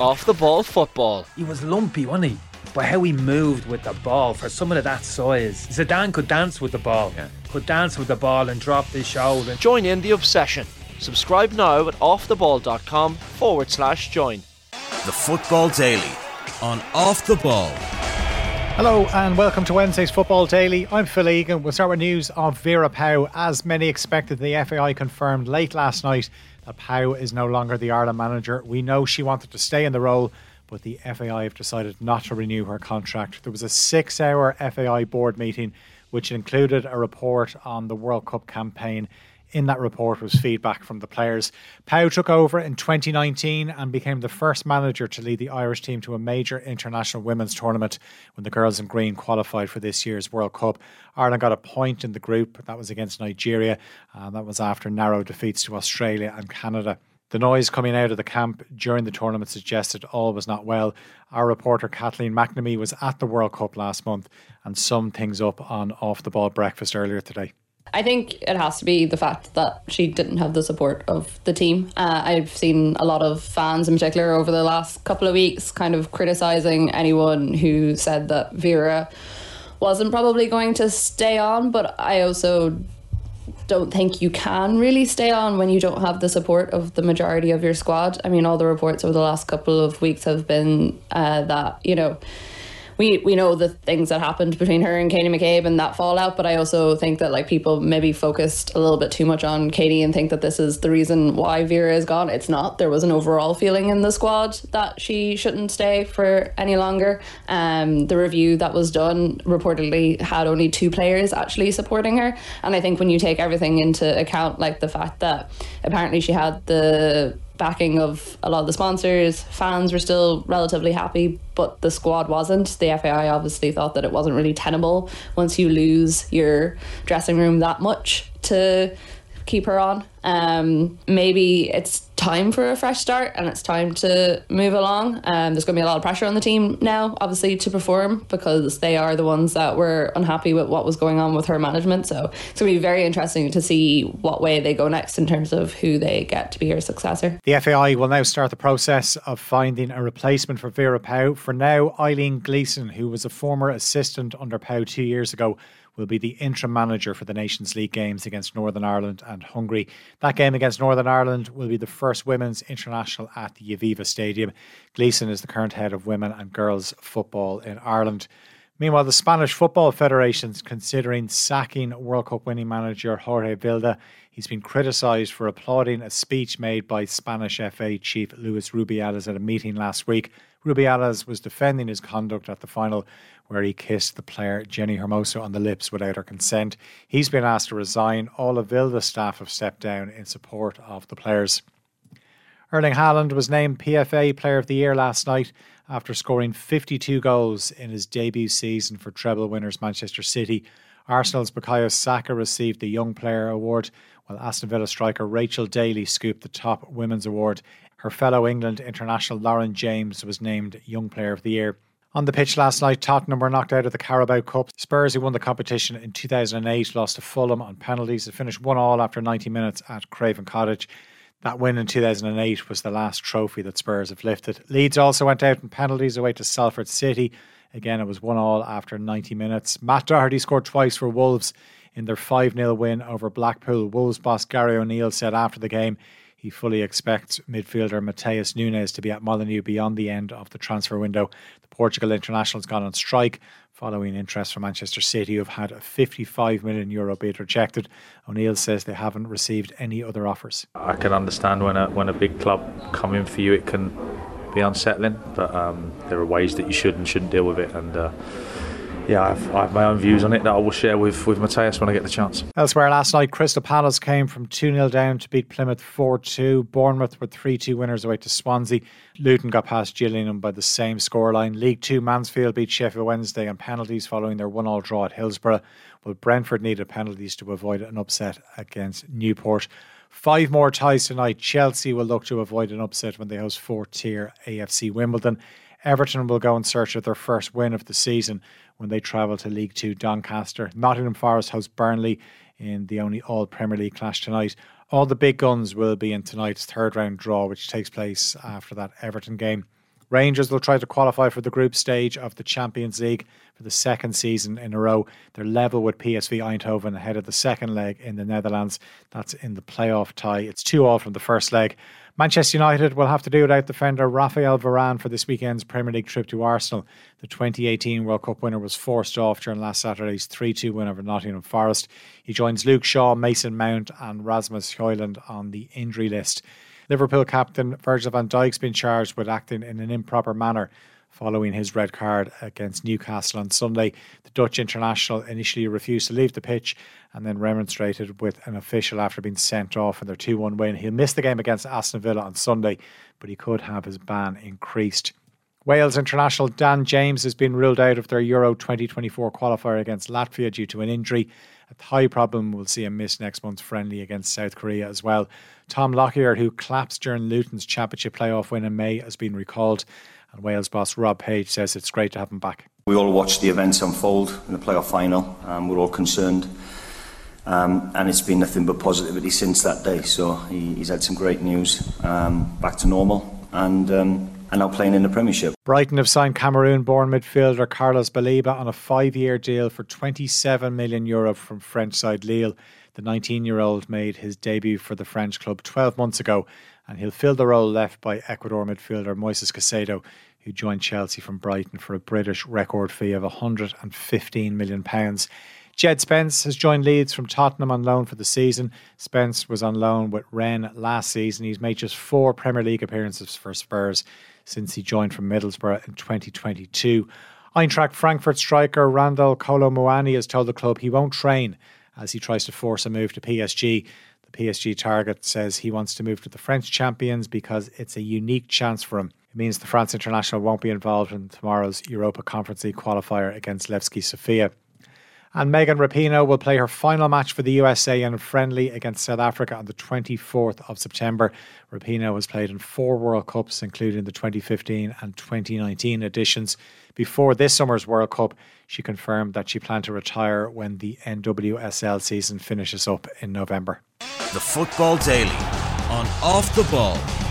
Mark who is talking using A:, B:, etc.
A: Off the ball football.
B: He was lumpy, wasn't he? But how he moved with the ball for someone of that size. Zidane could dance with the ball. Yeah. Could dance with the ball and drop his shoulder.
A: Join in the obsession. Subscribe now at offtheball.com forward slash join.
C: The Football Daily on Off the Ball.
D: Hello and welcome to Wednesday's Football Daily. I'm Phil Egan. We'll start with news of Vera Pauw. As many expected, the FAI confirmed late last night that Pauw is no longer the Ireland manager. We know she wanted to stay in the role, but the FAI have decided not to renew her contract. There was a six hour FAI board meeting which included a report on the World Cup campaign in that report was feedback from the players. Pauw took over in 2019 and became the first manager to lead the Irish team to a major international women's tournament when the girls in green qualified for this year's World Cup. Ireland got a point in the group, that was against Nigeria, and that was after narrow defeats to Australia and Canada. The noise coming out of the camp during the tournament suggested all was not well. Our reporter Kathleen McNamee was at the World Cup last month and summed things up on Off the Ball Breakfast earlier today.
E: I think it has to be the fact that she didn't have the support of the team. Uh, I've seen a lot of fans, in particular, over the last couple of weeks, kind of criticizing anyone who said that Vera wasn't probably going to stay on. But I also don't think you can really stay on when you don't have the support of the majority of your squad. I mean, all the reports over the last couple of weeks have been uh, that, you know, we we know the things that happened between her and Katie McCabe and that fallout, but I also think that like people maybe focused a little bit too much on Katie and think that this is the reason why Vera is gone. It's not. There was an overall feeling in the squad that she shouldn't stay for any longer. Um, the review that was done reportedly had only two players actually supporting her, and I think when you take everything into account, like the fact that apparently she had the backing of a lot of the sponsors. Fans were still relatively happy, but the squad wasn't. The FAI obviously thought that it wasn't really tenable once you lose your dressing room that much to keep her on. Um, maybe it's time for a fresh start and it's time to move along. Um, there's going to be a lot of pressure on the team now, obviously, to perform because they are the ones that were unhappy with what was going on with her management. So it's going to be very interesting to see what way they go next in terms of who they get to be her successor.
D: The FAI will now start the process of finding a replacement for Vera Pauw. For now, Eileen Gleeson, who was a former assistant under Pauw two years ago, will be the interim manager for the Nations League games against Northern Ireland and Hungary. That game against Northern Ireland will be the first women's international at the Aviva Stadium. Gleeson is the current head of women and girls football in Ireland. Meanwhile, the Spanish Football Federation is considering sacking World Cup winning manager Jorge Vilda. He's been criticised for applauding a speech made by Spanish FA chief Luis Rubiales at a meeting last week. Rubiales was defending his conduct at the final where he kissed the player Jenni Hermoso on the lips without her consent. He's been asked to resign. All of Vilda's staff have stepped down in support of the players. Erling Haaland was named PFA Player of the Year last night after scoring 52 goals in his debut season for treble winners Manchester City. Arsenal's Bukayo Saka received the Young Player Award, while Aston Villa striker Rachel Daly scooped the top women's award. Her fellow England international Lauren James was named Young Player of the Year. On the pitch last night, Tottenham were knocked out of the Carabao Cup. Spurs, who won the competition in 2008, lost to Fulham on penalties. It finished 1 all after 90 minutes at Craven Cottage. That win in 2008 was the last trophy that Spurs have lifted. Leeds also went out in penalties away to Salford City. Again, it was 1 all after 90 minutes. Matt Doherty scored twice for Wolves in their 5 0 win over Blackpool. Wolves boss Gary O'Neill said after the game he fully expects midfielder Matheus Nunes to be at Molineux beyond the end of the transfer window. The Portugal international has gone on strike following interest from Manchester City, who have had a 55 million euro bid rejected. O'Neill says they haven't received any other offers.
F: I can understand when a when a big club come in for you, it can be unsettling, but um, there are ways that you should and shouldn't deal with it, and. Uh, yeah, I have, I have, my own views on it that I will share with, with Matheus when I get the chance.
D: Elsewhere last night, Crystal Palace came from 2 0 down to beat Plymouth 4 2. Bournemouth were 3 2 winners away to Swansea. Luton got past Gillingham by the same scoreline. League 2 Mansfield beat Sheffield Wednesday on penalties following their 1 all draw at Hillsborough. But Brentford needed penalties to avoid an upset against Newport. Five more ties tonight. Chelsea will look to avoid an upset when they host four tier AFC Wimbledon. Everton will go in search of their first win of the season when they travel to League Two Doncaster. Nottingham Forest host Burnley in the only all Premier League clash tonight. All the big guns will be in tonight's third round draw, which takes place after that Everton game. Rangers will try to qualify for the group stage of the Champions League for the second season in a row. They're level with PSV Eindhoven ahead of the second leg in the Netherlands. That's in the playoff tie. It's 2 all from the first leg. Manchester United will have to do without defender Rafael Varane for this weekend's Premier League trip to Arsenal. The 2018 World Cup winner was forced off during last Saturday's 3 2 win over Nottingham Forest. He joins Luke Shaw, Mason Mount, and Rasmus Højlund on the injury list. Liverpool captain Virgil van Dijk's been charged with acting in an improper manner following his red card against Newcastle on Sunday. The Dutch international initially refused to leave the pitch and then remonstrated with an official after being sent off in their 2 1 win. He'll miss the game against Aston Villa on Sunday, but he could have his ban increased. Wales international Dan James has been ruled out of their Euro 2024 qualifier against Latvia due to an injury. A thigh problem will see him miss next month's friendly against South Korea as well. Tom Lockyer, who collapsed during Luton's championship playoff win in May, has been recalled. And Wales boss Rob Page says it's great to have him back.
G: We all watched the events unfold in the playoff final. Um, we're all concerned. Um, and it's been nothing but positivity since that day. So he, he's had some great news, um, back to normal, and um, and now playing in the Premiership.
D: Brighton have signed Cameroon-born midfielder Carlos Baleba on a five-year deal for 27 million euro from French side Lille. The 19-year-old made his debut for the French club 12 months ago, and he'll fill the role left by Ecuador midfielder Moises Caicedo, who joined Chelsea from Brighton for a British record fee of 115 million pounds. Jed Spence has joined Leeds from Tottenham on loan for the season. Spence was on loan with Rennes last season. He's made just four Premier League appearances for Spurs since he joined from Middlesbrough in 2022. Eintracht Frankfurt striker Randall Kolo Muani has told the club he won't train as he tries to force a move to PSG. The PSG target says he wants to move to the French champions because it's a unique chance for him. It means the France international won't be involved in tomorrow's Europa Conference League qualifier against Levski Sofia. And Megan Rapinoe will play her final match for the USA in a friendly against South Africa on the 24th of September. Rapinoe has played in four World Cups, including the 2015 and 2019 editions. Before this summer's World Cup, she confirmed that she planned to retire when the NWSL season finishes up in November.
C: The Football Daily on Off the Ball.